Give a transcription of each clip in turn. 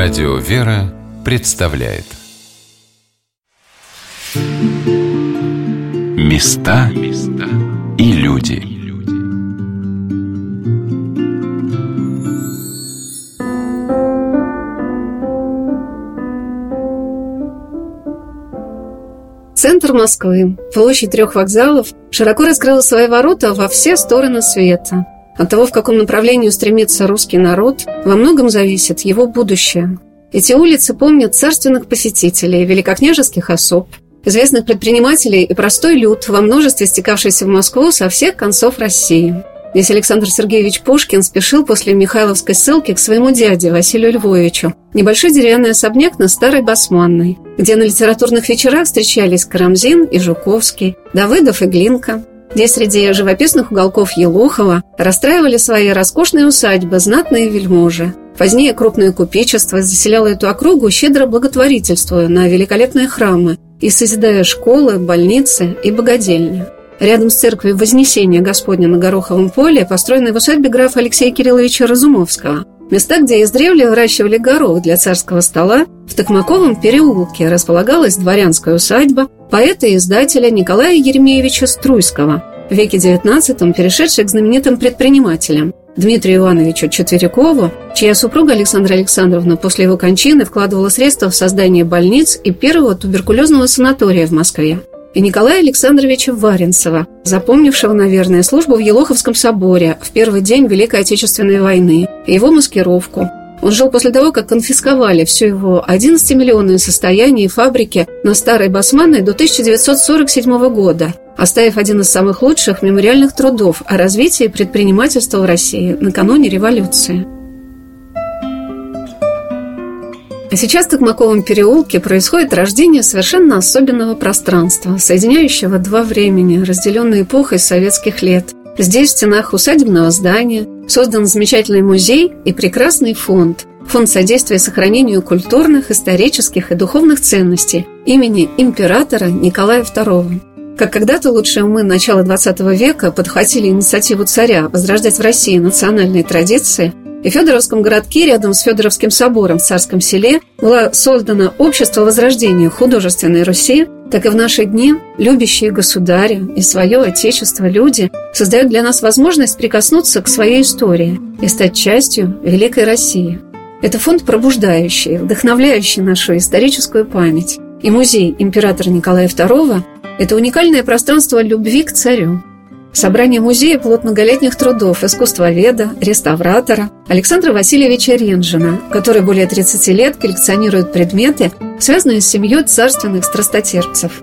Радио «Вера» представляет. Места и люди. Центр Москвы, площадь трех вокзалов, широко раскрыла свои ворота во все стороны света – от того, в каком направлении стремится русский народ, во многом зависит его будущее. Эти улицы помнят царственных посетителей, великокняжеских особ, известных предпринимателей и простой люд во множестве стекавшийся в Москву со всех концов России. Здесь Александр Сергеевич Пушкин спешил после Михайловской ссылки к своему дяде Василию Львовичу, небольшой деревянный особняк на Старой Басманной, где на литературных вечерах встречались Карамзин и Жуковский, Давыдов и Глинка, где среди живописных уголков Елохова расстраивали свои роскошные усадьбы знатные вельможи. Позднее крупное купечество заселяло эту округу, щедро благотворительствуя на великолепные храмы и созидая школы, больницы и богадельни. Рядом с церковью Вознесения Господня на Гороховом поле построена в усадьбе графа Алексея Кирилловича Разумовского. Места, где издревле выращивали горох для царского стола, в Токмаковом переулке располагалась дворянская усадьба поэта и издателя Николая Еремеевича Струйского, в веке XIX перешедший к знаменитым предпринимателям Дмитрию Ивановичу Четверякову, чья супруга Александра Александровна после его кончины вкладывала средства в создание больниц и первого туберкулезного санатория в Москве, и Николая Александровича Варенцева, запомнившего, наверное, службу в Елоховском соборе в первый день Великой Отечественной войны, и его маскировку. Он жил после того, как конфисковали все его 11-миллионное состояние и фабрики на Старой Басманной до 1947 года, оставив один из самых лучших мемориальных трудов о развитии предпринимательства в России накануне революции. А сейчас в Токмаковом переулке происходит рождение совершенно особенного пространства, соединяющего два времени, разделенные эпохой советских лет. Здесь, в стенах усадебного здания, создан замечательный музей и прекрасный фонд – Фонд содействия сохранению культурных, исторических и духовных ценностей имени императора Николая II. Как когда-то лучшие умы начала XX века подхватили инициативу царя возрождать в России национальные традиции – и в Федоровском городке, рядом с Федоровским собором в Царском селе, было создано Общество Возрождения художественной Руси, так и в наши дни любящие государя и свое отечество люди создают для нас возможность прикоснуться к своей истории и стать частью великой России. Это фонд пробуждающий, вдохновляющий нашу историческую память. И музей императора Николая II – это уникальное пространство любви к царю, Собрание музея – плод многолетних трудов искусствоведа, реставратора Александра Васильевича Ренжина, который более 30 лет коллекционирует предметы, связанные с семьей царственных страстотерпцев.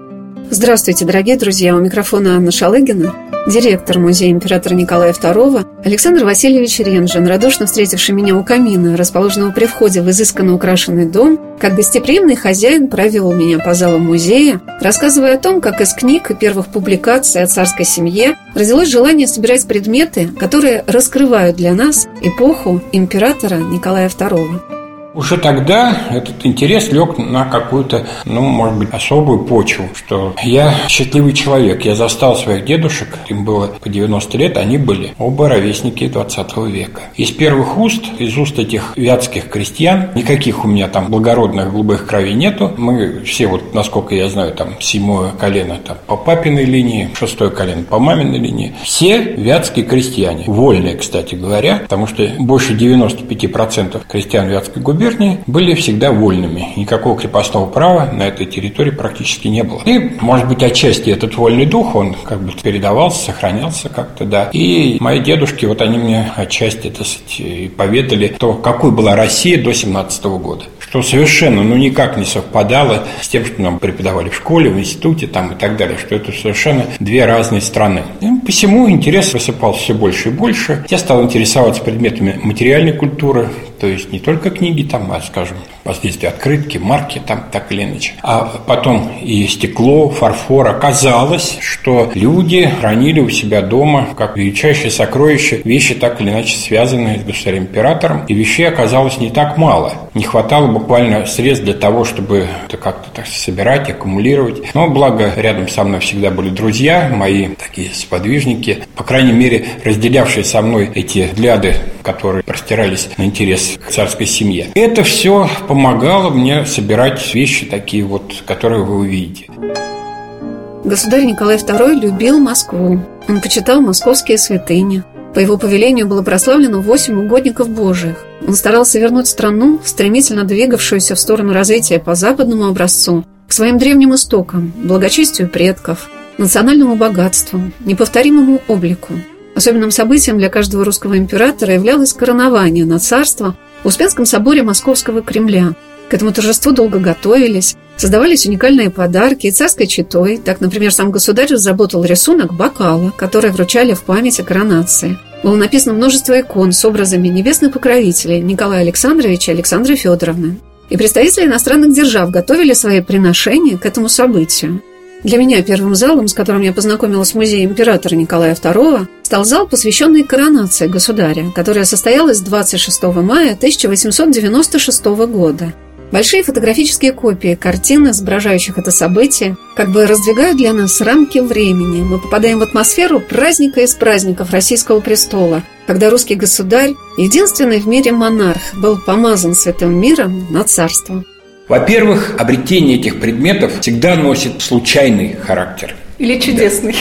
Здравствуйте, дорогие друзья! У микрофона Анна Шалыгина директор музея императора Николая II Александр Васильевич Ренжин, радушно встретивший меня у камина, расположенного при входе в изысканно украшенный дом, как гостеприимный хозяин провел меня по залам музея, рассказывая о том, как из книг и первых публикаций о царской семье родилось желание собирать предметы, которые раскрывают для нас эпоху императора Николая II. Уже тогда этот интерес лег на какую-то, ну, может быть, особую почву, что я счастливый человек. Я застал своих дедушек, им было по 90 лет, они были оба ровесники 20 века. Из первых уст, из уст этих вятских крестьян, никаких у меня там благородных голубых кровей нету. Мы все, вот, насколько я знаю, там, седьмое колено там, по папиной линии, шестое колено по маминой линии. Все вятские крестьяне, вольные, кстати говоря, потому что больше 95% крестьян Вятской губернии губернии были всегда вольными. Никакого крепостного права на этой территории практически не было. И, может быть, отчасти этот вольный дух, он как бы передавался, сохранялся как-то, да. И мои дедушки, вот они мне отчасти, так сказать, поведали, то какой была Россия до 17 года что совершенно, ну, никак не совпадало с тем, что нам преподавали в школе, в институте там и так далее, что это совершенно две разные страны. И посему интерес высыпался все больше и больше. Я стал интересоваться предметами материальной культуры, то есть не только книги там, а, скажем, воздействие открытки, марки там так или иначе. А потом и стекло, фарфор. Оказалось, что люди хранили у себя дома как величайшее сокровище вещи так или иначе связанные с государем-императором. И вещей оказалось не так мало. Не хватало буквально средств для того, чтобы это как-то так собирать, аккумулировать. Но благо рядом со мной всегда были друзья, мои такие сподвижники, по крайней мере, разделявшие со мной эти взгляды которые простирались на интерес к царской семье. Это все помогало мне собирать вещи такие вот, которые вы увидите. Государь Николай II любил Москву. Он почитал московские святыни. По его повелению было прославлено восемь угодников Божиих. Он старался вернуть страну, стремительно двигавшуюся в сторону развития по западному образцу, к своим древним истокам, благочестию предков, национальному богатству, неповторимому облику. Особенным событием для каждого русского императора являлось коронование на царство в Успенском соборе Московского Кремля. К этому торжеству долго готовились, создавались уникальные подарки и царской читой. Так, например, сам государь разработал рисунок бокала, который вручали в память о коронации. Было написано множество икон с образами небесных покровителей Николая Александровича и Александры Федоровны. И представители иностранных держав готовили свои приношения к этому событию. Для меня первым залом, с которым я познакомилась в музее императора Николая II, стал зал, посвященный коронации государя, которая состоялась 26 мая 1896 года – Большие фотографические копии картин, изображающих это событие, как бы раздвигают для нас рамки времени. Мы попадаем в атмосферу праздника из праздников российского престола, когда русский государь, единственный в мире монарх, был помазан святым миром на царство. Во-первых, обретение этих предметов всегда носит случайный характер – или чудесный.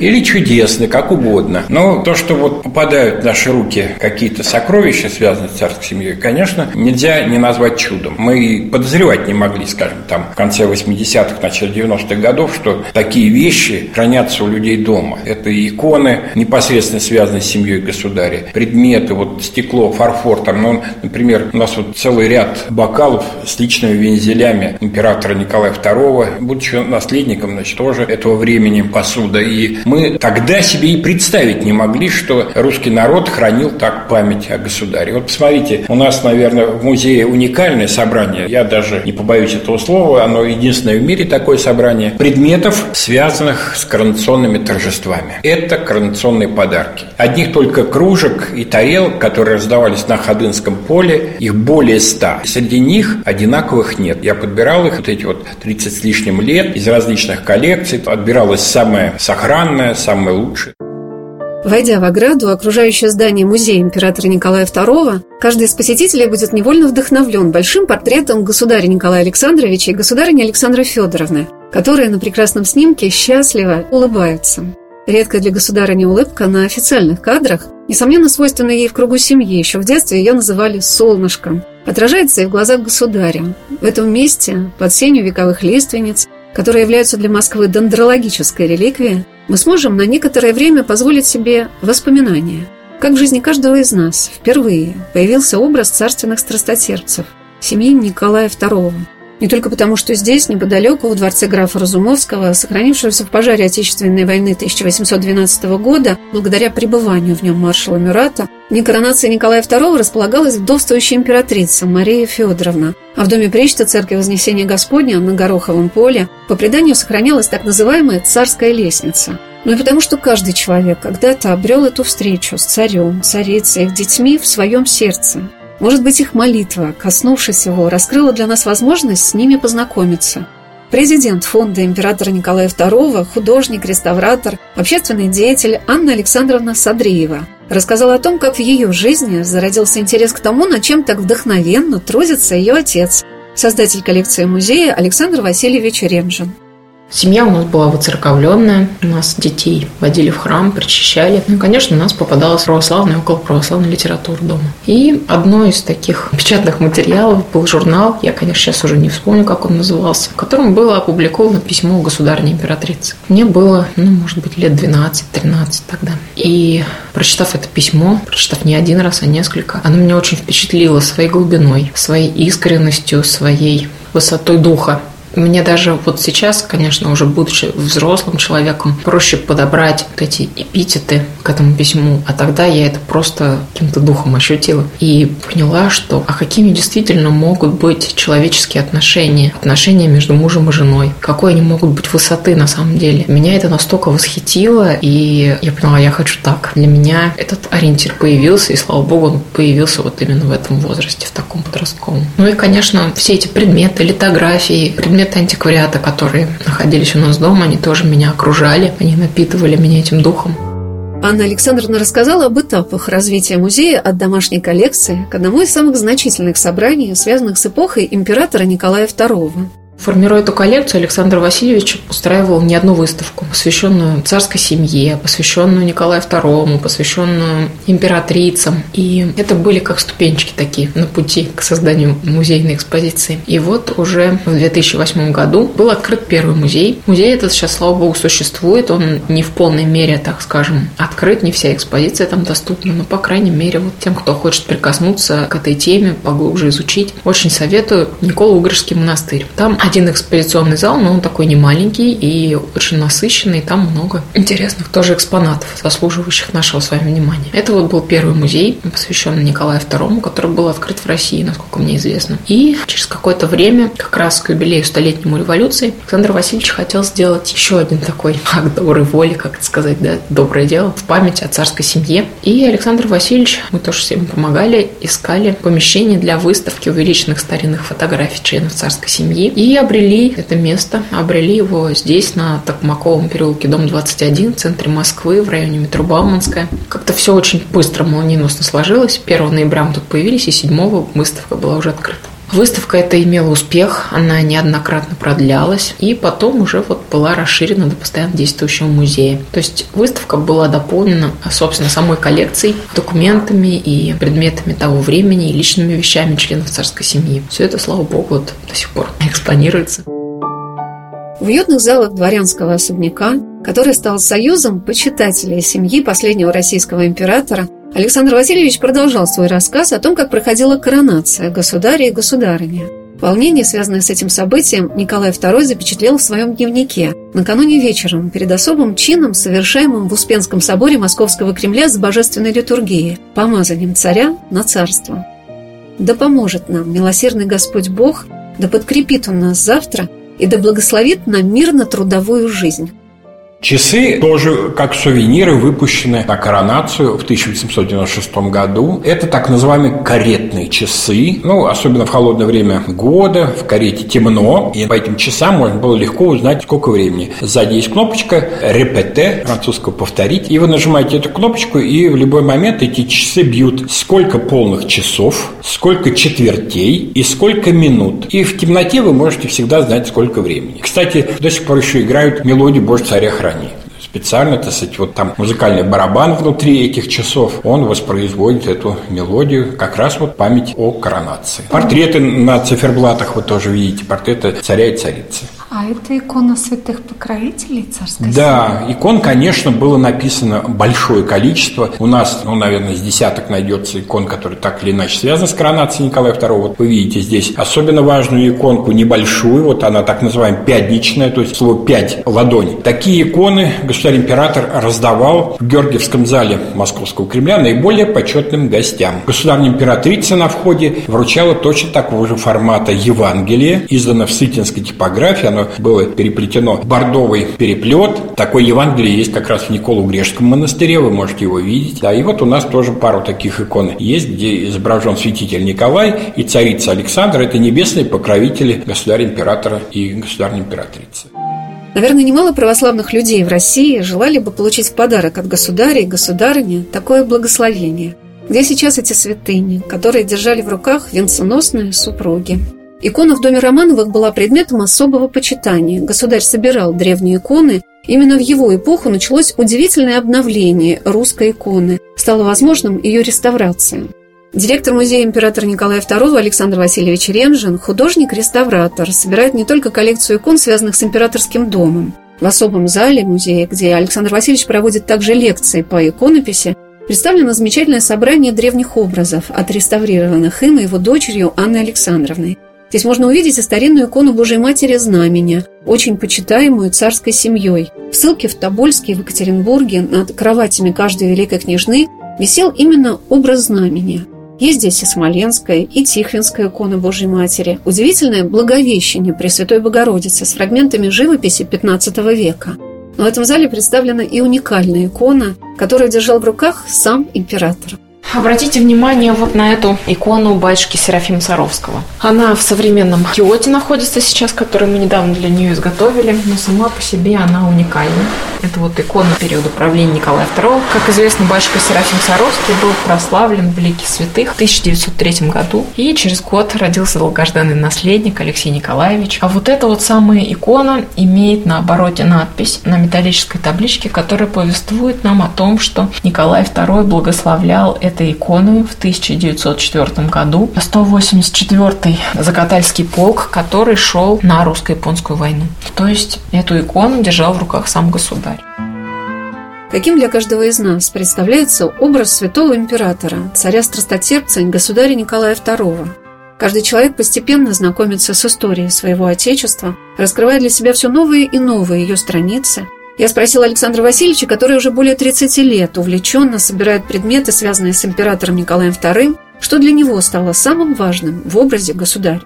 Или чудесный, как угодно. Но то, что вот попадают в наши руки какие-то сокровища, связанные с царской семьей, конечно, нельзя не назвать чудом. Мы подозревать не могли, скажем, там, в конце 80-х, начале 90-х годов, что такие вещи хранятся у людей дома. Это иконы, непосредственно связанные с семьей государя, предметы, вот стекло, фарфор, там, ну, например, у нас вот целый ряд бокалов с личными вензелями императора Николая II, будучи наследником, значит, тоже этого времени временем посуда. И мы тогда себе и представить не могли, что русский народ хранил так память о государе. Вот посмотрите, у нас, наверное, в музее уникальное собрание. Я даже не побоюсь этого слова, оно единственное в мире такое собрание предметов, связанных с коронационными торжествами. Это коронационные подарки. Одних только кружек и тарелок, которые раздавались на Ходынском поле, их более ста. Среди них одинаковых нет. Я подбирал их, вот эти вот 30 с лишним лет, из различных коллекций, отбирал выбиралось самое сохранное, самое лучшее. Войдя в ограду, окружающее здание музея императора Николая II, каждый из посетителей будет невольно вдохновлен большим портретом государя Николая Александровича и государыни Александры Федоровны, которые на прекрасном снимке счастливо улыбаются. Редкая для государыни улыбка на официальных кадрах, несомненно, свойственна ей в кругу семьи. Еще в детстве ее называли «солнышком». Отражается и в глазах государя. В этом месте, под сенью вековых лиственниц, которые являются для Москвы дендрологической реликвией, мы сможем на некоторое время позволить себе воспоминания, как в жизни каждого из нас впервые появился образ царственных страстотерпцев, семьи Николая II – не только потому, что здесь, неподалеку, в дворце графа Разумовского, сохранившегося в пожаре Отечественной войны 1812 года, благодаря пребыванию в нем маршала Мюрата, дни коронации Николая II располагалась вдовствующая императрица Мария Федоровна, а в доме Пречта церкви Вознесения Господня на Гороховом поле по преданию сохранялась так называемая «царская лестница», но и потому, что каждый человек когда-то обрел эту встречу с царем, царицей, их детьми в своем сердце – может быть, их молитва, коснувшись его, раскрыла для нас возможность с ними познакомиться. Президент фонда императора Николая II, художник, реставратор, общественный деятель Анна Александровна Садриева рассказала о том, как в ее жизни зародился интерес к тому, над чем так вдохновенно трудится ее отец, создатель коллекции музея Александр Васильевич Ремжин. Семья у нас была выцерковленная, у нас детей водили в храм, причащали. Ну конечно, у нас попадалась православная, около православной литература дома. И одно из таких печатных материалов был журнал, я, конечно, сейчас уже не вспомню, как он назывался, в котором было опубликовано письмо государственной императрицы. Мне было, ну, может быть, лет 12-13 тогда. И прочитав это письмо, прочитав не один раз, а несколько, оно меня очень впечатлило своей глубиной, своей искренностью, своей высотой духа. Мне даже вот сейчас, конечно, уже будучи взрослым человеком, проще подобрать вот эти эпитеты к этому письму, а тогда я это просто каким-то духом ощутила и поняла, что а какими действительно могут быть человеческие отношения, отношения между мужем и женой, какой они могут быть высоты на самом деле. Меня это настолько восхитило, и я поняла, я хочу так. Для меня этот ориентир появился, и слава богу, он появился вот именно в этом возрасте, в таком подростковом. Ну и, конечно, все эти предметы, литографии, предметы предметы антиквариата, которые находились у нас дома, они тоже меня окружали, они напитывали меня этим духом. Анна Александровна рассказала об этапах развития музея от домашней коллекции к одному из самых значительных собраний, связанных с эпохой императора Николая II. Формируя эту коллекцию, Александр Васильевич устраивал не одну выставку, посвященную царской семье, посвященную Николаю II, посвященную императрицам. И это были как ступенчики такие на пути к созданию музейной экспозиции. И вот уже в 2008 году был открыт первый музей. Музей этот сейчас, слава богу, существует. Он не в полной мере, так скажем, открыт, не вся экспозиция там доступна, но, по крайней мере, вот тем, кто хочет прикоснуться к этой теме, поглубже изучить, очень советую Никола-Угорский монастырь. Там один экспозиционный зал, но он такой не маленький и очень насыщенный. Там много интересных тоже экспонатов, заслуживающих нашего с вами внимания. Это вот был первый музей, посвященный Николаю II, который был открыт в России, насколько мне известно. И через какое-то время, как раз к юбилею столетнему революции, Александр Васильевич хотел сделать еще один такой акт доброй воли, как это сказать, да, доброе дело, в память о царской семье. И Александр Васильевич, мы тоже всем помогали, искали помещение для выставки увеличенных старинных фотографий членов царской семьи. И и обрели это место, обрели его здесь, на Токмаковом переулке, дом 21, в центре Москвы, в районе метро Бауманская. Как-то все очень быстро, молниеносно сложилось. 1 ноября мы тут появились, и 7 выставка была уже открыта. Выставка эта имела успех, она неоднократно продлялась, и потом уже вот была расширена до постоянно действующего музея. То есть выставка была дополнена, собственно, самой коллекцией, документами и предметами того времени и личными вещами членов царской семьи. Все это, слава богу, вот до сих пор экспонируется. В уютных залах дворянского особняка, который стал союзом почитателей семьи последнего российского императора, Александр Васильевич продолжал свой рассказ о том, как проходила коронация государя и государыни. Волнение, связанное с этим событием, Николай II запечатлел в своем дневнике накануне вечером перед особым чином, совершаемым в Успенском соборе Московского Кремля с божественной литургией, помазанием царя на царство. «Да поможет нам, милосердный Господь Бог, да подкрепит Он нас завтра и да благословит нам мирно-трудовую жизнь». Часы тоже как сувениры выпущены на коронацию в 1896 году. Это так называемые каретные часы. Ну, особенно в холодное время года, в карете темно, и по этим часам можно было легко узнать, сколько времени. Сзади есть кнопочка «Репете», французского «повторить», и вы нажимаете эту кнопочку, и в любой момент эти часы бьют сколько полных часов, сколько четвертей и сколько минут. И в темноте вы можете всегда знать, сколько времени. Кстати, до сих пор еще играют мелодию «Боже царя храни» специально, так сказать, вот там музыкальный барабан внутри этих часов, он воспроизводит эту мелодию, как раз вот память о коронации. Портреты на циферблатах вы тоже видите, портреты царя и царицы. А это икона святых покровителей царской Да, семьи? икон, конечно, было написано большое количество. У нас, ну, наверное, с десяток найдется икон, которые так или иначе связаны с коронацией Николая II. Вот вы видите здесь особенно важную иконку, небольшую, вот она так называемая пятничная, то есть слово «пять» – ладонь. Такие иконы государь-император раздавал в Георгиевском зале Московского Кремля наиболее почетным гостям. Государь-императрица на входе вручала точно такого же формата Евангелие, издано в сытинской типографии, оно было переплетено бордовый переплет. Такой Евангелие есть как раз в Николу-Грешском монастыре, вы можете его видеть. Да, и вот у нас тоже пару таких икон есть, где изображен святитель Николай и царица Александра. Это небесные покровители государя-императора и государя-императрицы. Наверное, немало православных людей в России желали бы получить в подарок от государя и государыни такое благословение. Где сейчас эти святыни, которые держали в руках венценосные супруги? Икона в доме Романовых была предметом особого почитания. Государь собирал древние иконы. Именно в его эпоху началось удивительное обновление русской иконы. Стало возможным ее реставрация. Директор музея императора Николая II Александр Васильевич Ренжин, художник-реставратор, собирает не только коллекцию икон, связанных с императорским домом. В особом зале музея, где Александр Васильевич проводит также лекции по иконописи, представлено замечательное собрание древних образов, отреставрированных им и его дочерью Анной Александровной. Здесь можно увидеть и старинную икону Божьей Матери Знамения, очень почитаемую царской семьей. В ссылке в Тобольске в Екатеринбурге над кроватями каждой великой княжны висел именно образ знамения. Есть здесь и Смоленская, и Тихвинская икона Божьей Матери, удивительное Благовещение Пресвятой Богородицы с фрагментами живописи XV века. Но в этом зале представлена и уникальная икона, которую держал в руках сам император. Обратите внимание вот на эту икону батюшки Серафима Саровского. Она в современном Киоте находится сейчас, который мы недавно для нее изготовили, но сама по себе она уникальна. Это вот икона периода правления Николая II. Как известно, батюшка Серафим Саровский был прославлен в лике святых в 1903 году. И через год родился долгожданный наследник Алексей Николаевич. А вот эта вот самая икона имеет на обороте надпись на металлической табличке, которая повествует нам о том, что Николай II благословлял это этой иконой в 1904 году 184-й Закатальский полк, который шел на русско-японскую войну. То есть эту икону держал в руках сам государь. Каким для каждого из нас представляется образ святого императора, царя-страстотерпца и государя Николая II? Каждый человек постепенно знакомится с историей своего отечества, раскрывая для себя все новые и новые ее страницы – я спросила Александра Васильевича, который уже более 30 лет увлеченно собирает предметы, связанные с императором Николаем II, что для него стало самым важным в образе государя.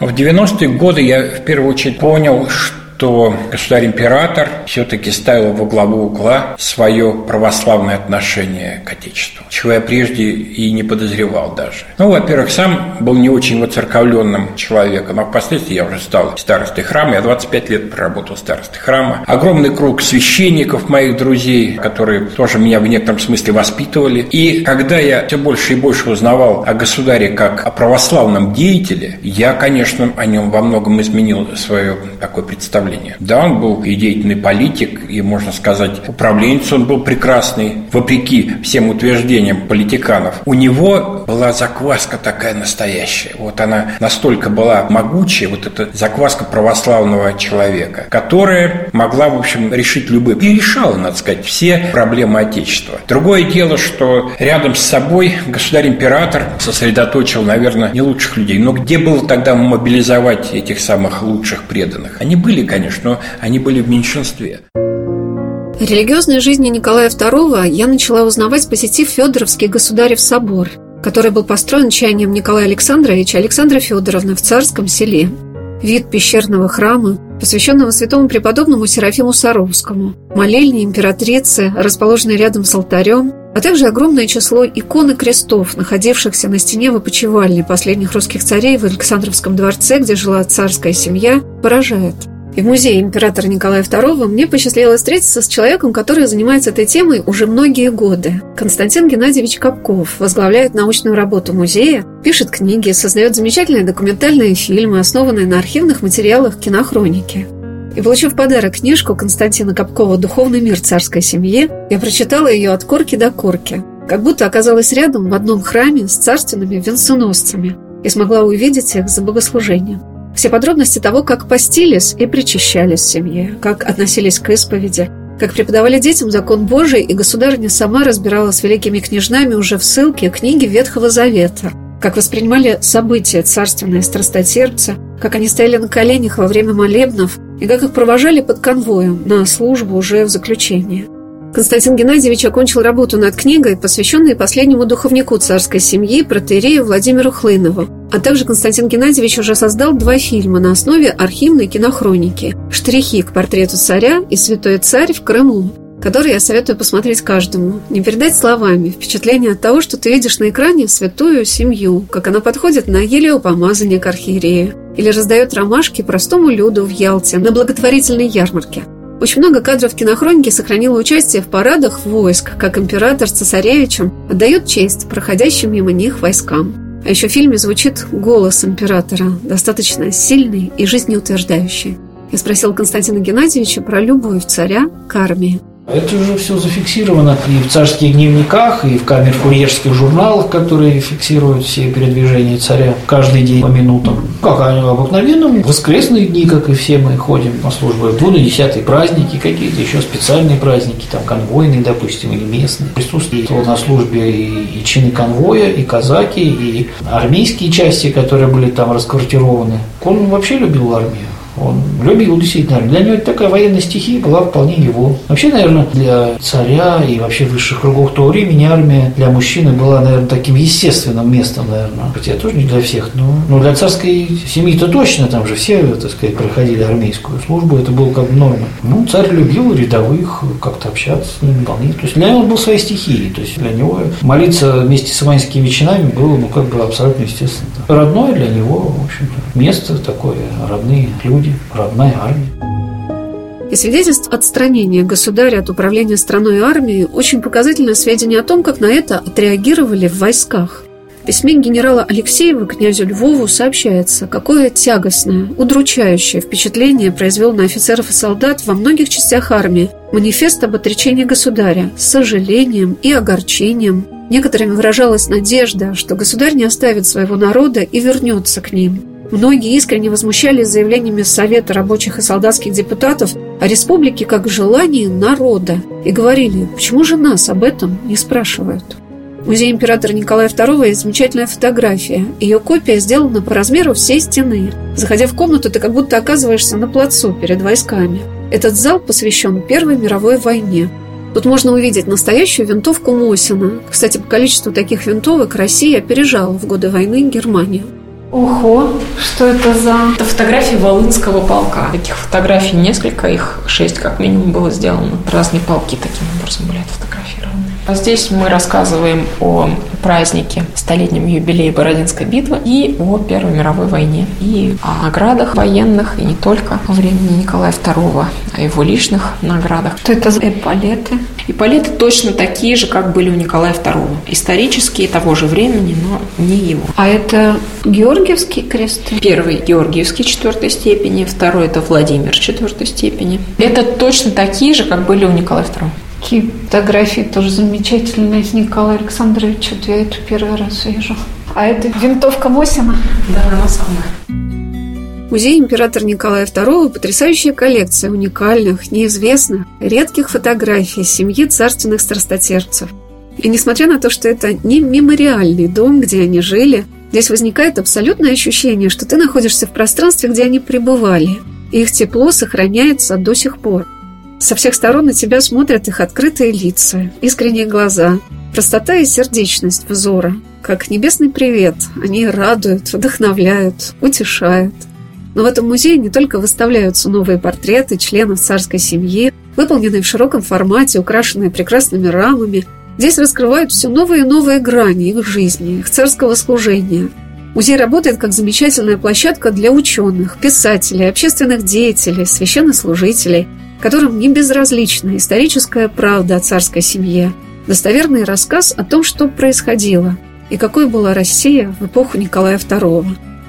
В 90-е годы я в первую очередь понял, что что государь-император все-таки ставил во главу угла свое православное отношение к Отечеству, чего я прежде и не подозревал даже. Ну, во-первых, сам был не очень воцерковленным человеком, а впоследствии я уже стал старостой храма, я 25 лет проработал старостой храма. Огромный круг священников, моих друзей, которые тоже меня в некотором смысле воспитывали. И когда я все больше и больше узнавал о государе как о православном деятеле, я, конечно, о нем во многом изменил свое такое представление управления. Да, он был и деятельный политик, и, можно сказать, управленец он был прекрасный, вопреки всем утверждениям политиканов. У него была закваска такая настоящая. Вот она настолько была могучая, вот эта закваска православного человека, которая могла, в общем, решить любые, и решала, надо сказать, все проблемы Отечества. Другое дело, что рядом с собой государь-император сосредоточил, наверное, не лучших людей. Но где было тогда мобилизовать этих самых лучших преданных? Они были, конечно, конечно, но они были в меньшинстве. Религиозной жизни Николая II я начала узнавать, посетив Федоровский государев собор, который был построен чаянием Николая Александровича Александра Федоровны в Царском селе. Вид пещерного храма, посвященного святому преподобному Серафиму Саровскому, молельни императрицы, расположенной рядом с алтарем, а также огромное число икон и крестов, находившихся на стене в опочивальне последних русских царей в Александровском дворце, где жила царская семья, поражает – и в музее императора Николая II мне посчастливилось встретиться с человеком, который занимается этой темой уже многие годы. Константин Геннадьевич Капков возглавляет научную работу музея, пишет книги, создает замечательные документальные фильмы, основанные на архивных материалах кинохроники. И получив подарок книжку Константина Капкова «Духовный мир царской семьи», я прочитала ее от корки до корки, как будто оказалась рядом в одном храме с царственными венценосцами и смогла увидеть их за богослужением. Все подробности того, как постились и причащались в семье, как относились к исповеди, как преподавали детям закон Божий, и государыня сама разбирала с великими княжнами уже в ссылке книги Ветхого Завета, как воспринимали события царственные страстотерпцы, как они стояли на коленях во время молебнов и как их провожали под конвоем на службу уже в заключении – Константин Геннадьевич окончил работу над книгой, посвященной последнему духовнику царской семьи, протерею Владимиру Хлынову. А также Константин Геннадьевич уже создал два фильма на основе архивной кинохроники «Штрихи к портрету царя» и «Святой царь в Крыму», которые я советую посмотреть каждому. Не передать словами впечатление от того, что ты видишь на экране святую семью, как она подходит на елеопомазание к архиерею или раздает ромашки простому люду в Ялте на благотворительной ярмарке – очень много кадров кинохроники сохранило участие в парадах войск, как император с цесаревичем отдает честь проходящим мимо них войскам. А еще в фильме звучит голос императора, достаточно сильный и жизнеутверждающий. Я спросил Константина Геннадьевича про любовь царя к армии. Это уже все зафиксировано и в царских дневниках, и в камер-курьерских журналах, которые фиксируют все передвижения царя каждый день по минутам. Как они обыкновенном, воскресные дни, как и все мы ходим на службу, в и десятые праздники, какие-то еще специальные праздники, там конвойные, допустим, или местные. Присутствует на службе и, и чины конвоя, и казаки, и армейские части, которые были там расквартированы. Он вообще любил армию. Он любил действительно. Для него такая военная стихия была вполне его. Вообще, наверное, для царя и вообще высших кругов того времени армия для мужчины была, наверное, таким естественным местом, наверное. Хотя тоже не для всех, но, но для царской семьи-то точно, там же все, так сказать, проходили армейскую службу, это было как бы норма. Ну, царь любил рядовых, как-то общаться с ними вполне. То есть для него был своей стихией. То есть для него молиться вместе с иванскими вечинами было, ну, как бы абсолютно естественно. Родное для него, в общем-то, место такое, родные люди, родная армия. И свидетельств отстранения государя от управления страной и армией очень показательное сведения о том, как на это отреагировали в войсках. В письме генерала Алексеева князю Львову сообщается, какое тягостное, удручающее впечатление произвел на офицеров и солдат во многих частях армии манифест об отречении государя с сожалением и огорчением. Некоторыми выражалась надежда, что государь не оставит своего народа и вернется к ним – Многие искренне возмущались заявлениями Совета рабочих и солдатских депутатов о республике как желании народа и говорили, почему же нас об этом не спрашивают. В музее императора Николая II есть замечательная фотография. Ее копия сделана по размеру всей стены. Заходя в комнату, ты как будто оказываешься на плацу перед войсками. Этот зал посвящен Первой мировой войне. Тут можно увидеть настоящую винтовку Мосина. Кстати, по количеству таких винтовок Россия опережала в годы войны Германию. Ого, что это за... Это фотографии Волынского полка. Таких фотографий несколько, их шесть как минимум было сделано. Разные полки таким образом были отфотографированы. А здесь мы рассказываем о празднике, столетнем юбилее Бородинской битвы и о Первой мировой войне. И о наградах военных, и не только во времени Николая II, о его личных наградах. Что это за эполеты? Эполеты точно такие же, как были у Николая II. Исторические того же времени, но не его. А это Георгиевский крест? Первый Георгиевский четвертой степени, второй это Владимир четвертой степени. Это точно такие же, как были у Николая II. Какие фотографии тоже замечательные с Николая Александровича. Вот я эту первый раз вижу. А это винтовка Мосина? Да, она самая. Музей императора Николая II – потрясающая коллекция уникальных, неизвестных, редких фотографий семьи царственных страстотерпцев. И несмотря на то, что это не мемориальный дом, где они жили, здесь возникает абсолютное ощущение, что ты находишься в пространстве, где они пребывали. И их тепло сохраняется до сих пор – со всех сторон на тебя смотрят их открытые лица, искренние глаза, простота и сердечность взора. Как небесный привет, они радуют, вдохновляют, утешают. Но в этом музее не только выставляются новые портреты членов царской семьи, выполненные в широком формате, украшенные прекрасными рамами. Здесь раскрывают все новые и новые грани их жизни, их царского служения. Музей работает как замечательная площадка для ученых, писателей, общественных деятелей, священнослужителей – которым не безразлична историческая правда о царской семье, достоверный рассказ о том, что происходило и какой была Россия в эпоху Николая II.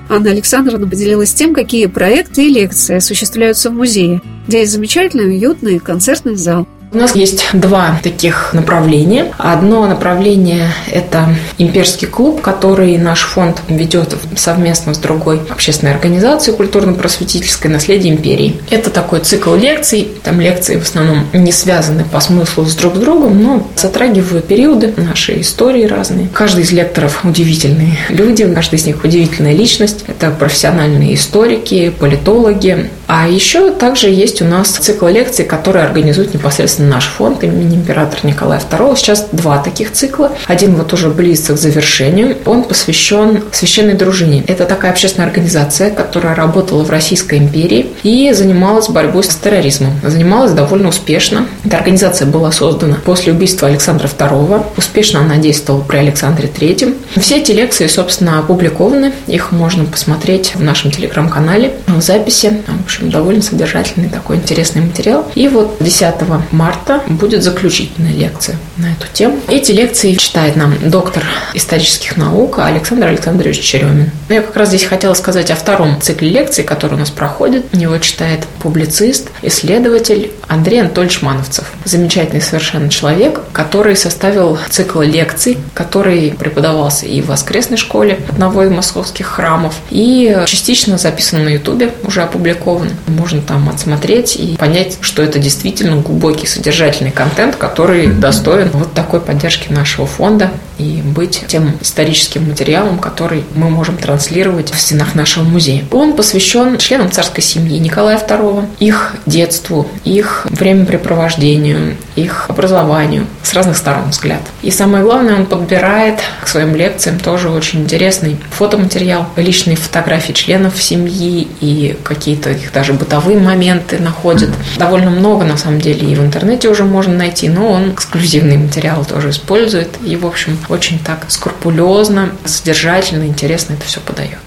Анна Александровна поделилась тем, какие проекты и лекции осуществляются в музее, где есть замечательный уютный концертный зал – у нас есть два таких направления. Одно направление – это имперский клуб, который наш фонд ведет совместно с другой общественной организацией культурно-просветительской «Наследие империи». Это такой цикл лекций. Там лекции в основном не связаны по смыслу с друг с другом, но затрагивают периоды нашей истории разные. Каждый из лекторов удивительные люди, каждый из них удивительная личность. Это профессиональные историки, политологи. А еще также есть у нас цикл лекций, которые организуют непосредственно непосредственно наш фонд имени императора Николая II. Сейчас два таких цикла. Один вот уже близится к завершению. Он посвящен священной дружине. Это такая общественная организация, которая работала в Российской империи и занималась борьбой с терроризмом. Занималась довольно успешно. Эта организация была создана после убийства Александра II. Успешно она действовала при Александре III. Все эти лекции, собственно, опубликованы. Их можно посмотреть в нашем телеграм-канале в записи. В общем, довольно содержательный такой интересный материал. И вот 10 марта марта будет заключительная лекция на эту тему. Эти лекции читает нам доктор исторических наук Александр Александрович Черемин. Я как раз здесь хотела сказать о втором цикле лекций, который у нас проходит. Его читает публицист, исследователь Андрей Анатольевич Мановцев. Замечательный совершенно человек, который составил цикл лекций, который преподавался и в воскресной школе одного из московских храмов, и частично записан на Ютубе, уже опубликован. Можно там отсмотреть и понять, что это действительно глубокий содержательный контент, который достоин вот такой поддержки нашего фонда и быть тем историческим материалом, который мы можем транслировать в стенах нашего музея. Он посвящен членам царской семьи Николая II, их детству, их времяпрепровождению, их образованию с разных сторон взгляд. И самое главное, он подбирает к своим лекциям тоже очень интересный фотоматериал, личные фотографии членов семьи и какие-то их даже бытовые моменты находит. Довольно много, на самом деле, и в интернете уже можно найти, но он эксклюзивный материал тоже использует. И, в общем, очень так скрупулезно, содержательно, интересно это все подает.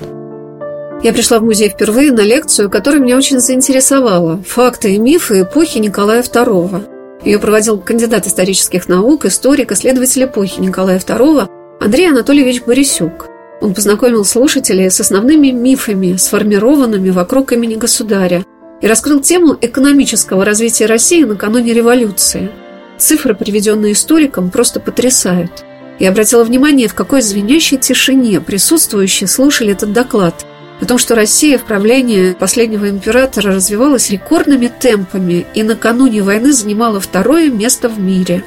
Я пришла в музей впервые на лекцию, которая меня очень заинтересовала «Факты и мифы эпохи Николая II». Ее проводил кандидат исторических наук, историк, исследователь эпохи Николая II Андрей Анатольевич Борисюк. Он познакомил слушателей с основными мифами, сформированными вокруг имени государя, и раскрыл тему экономического развития России накануне революции. Цифры, приведенные историком, просто потрясают. Я обратила внимание, в какой звенящей тишине присутствующие слушали этот доклад – о том, что Россия в правлении последнего императора развивалась рекордными темпами и накануне войны занимала второе место в мире.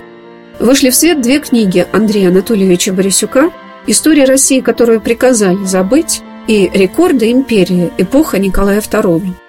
Вышли в свет две книги Андрея Анатольевича Борисюка «История России, которую приказали забыть» и «Рекорды империи. Эпоха Николая II».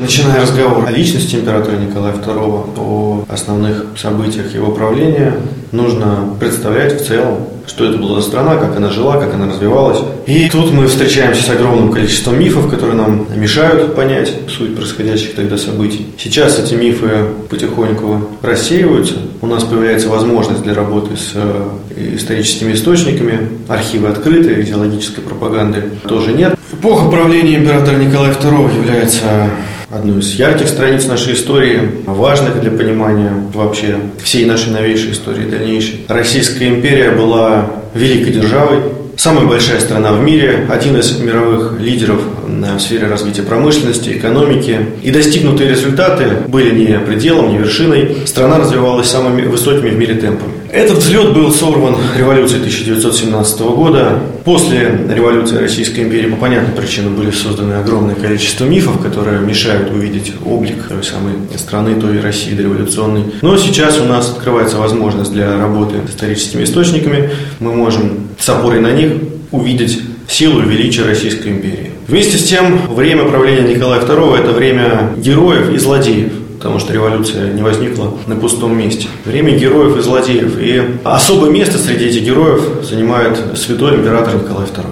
Начиная разговор о личности императора Николая II, о основных событиях его правления, нужно представлять в целом, что это была за страна, как она жила, как она развивалась. И тут мы встречаемся с огромным количеством мифов, которые нам мешают понять суть происходящих тогда событий. Сейчас эти мифы потихоньку рассеиваются. У нас появляется возможность для работы с э, историческими источниками. Архивы открыты, идеологической пропаганды тоже нет. Эпоха правления императора Николая II является одну из ярких страниц нашей истории, важных для понимания вообще всей нашей новейшей истории дальнейшей. Российская империя была великой державой, самая большая страна в мире, один из мировых лидеров в сфере развития промышленности, экономики. И достигнутые результаты были не пределом, не вершиной. Страна развивалась самыми высокими в мире темпами. Этот взлет был сорван революцией 1917 года. После революции Российской империи по понятным причинам были созданы огромное количество мифов, которые мешают увидеть облик той самой страны, той России дореволюционной. Но сейчас у нас открывается возможность для работы с историческими источниками. Мы можем с опорой на них увидеть силу и величие Российской империи. Вместе с тем, время правления Николая II – это время героев и злодеев потому что революция не возникла на пустом месте. Время героев и злодеев. И особое место среди этих героев занимает святой император Николай II.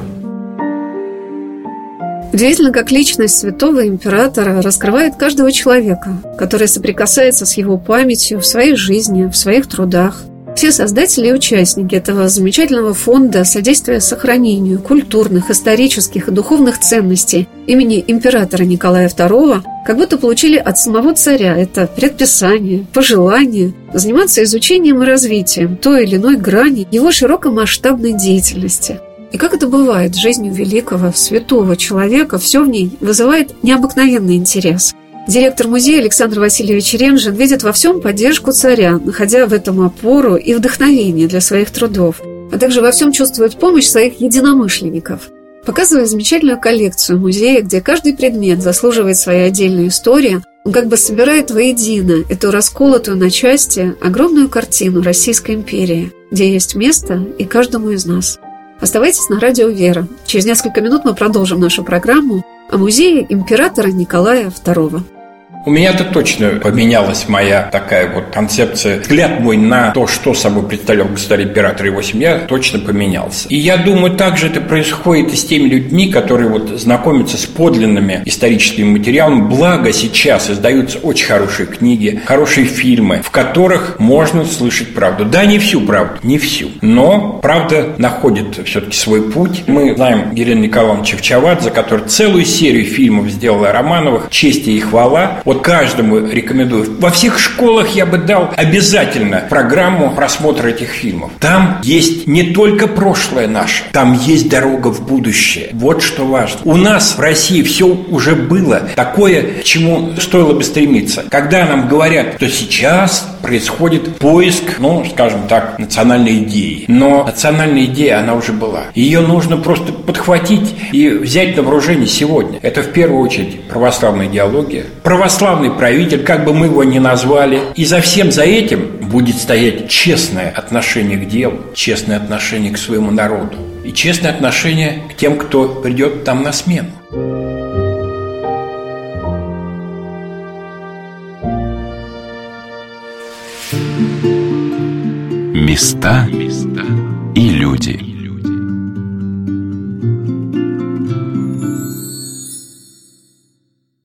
Удивительно, как личность святого императора раскрывает каждого человека, который соприкасается с его памятью в своей жизни, в своих трудах – все создатели и участники этого замечательного фонда содействия сохранению культурных, исторических и духовных ценностей имени императора Николая II как будто получили от самого царя это предписание, пожелание заниматься изучением и развитием той или иной грани его широкомасштабной деятельности. И как это бывает жизнью великого, святого человека, все в ней вызывает необыкновенный интерес – Директор музея Александр Васильевич Ренжин видит во всем поддержку царя, находя в этом опору и вдохновение для своих трудов, а также во всем чувствует помощь своих единомышленников. Показывая замечательную коллекцию музея, где каждый предмет заслуживает своей отдельной истории, он как бы собирает воедино эту расколотую на части огромную картину Российской империи, где есть место и каждому из нас. Оставайтесь на радио «Вера». Через несколько минут мы продолжим нашу программу о музее императора Николая II. У меня-то точно поменялась моя такая вот концепция. Взгляд мой на то, что собой представлял государь-император и его семья, точно поменялся. И я думаю, также это происходит и с теми людьми, которые вот знакомятся с подлинными историческими материалами. Благо сейчас издаются очень хорошие книги, хорошие фильмы, в которых можно слышать правду. Да, не всю правду, не всю. Но правда находит все-таки свой путь. Мы знаем Елену Николаевну Чевчавадзе, который целую серию фильмов сделала Романовых «Честь и хвала». Вот каждому рекомендую. Во всех школах я бы дал обязательно программу просмотра этих фильмов. Там есть не только прошлое наше, там есть дорога в будущее. Вот что важно. У нас в России все уже было такое, к чему стоило бы стремиться. Когда нам говорят, что сейчас происходит поиск, ну, скажем так, национальной идеи. Но национальная идея, она уже была. Ее нужно просто подхватить и взять на вооружение сегодня. Это в первую очередь православная идеология. Православная православный правитель, как бы мы его ни назвали. И за всем за этим будет стоять честное отношение к делу, честное отношение к своему народу и честное отношение к тем, кто придет там на смену. Места и люди.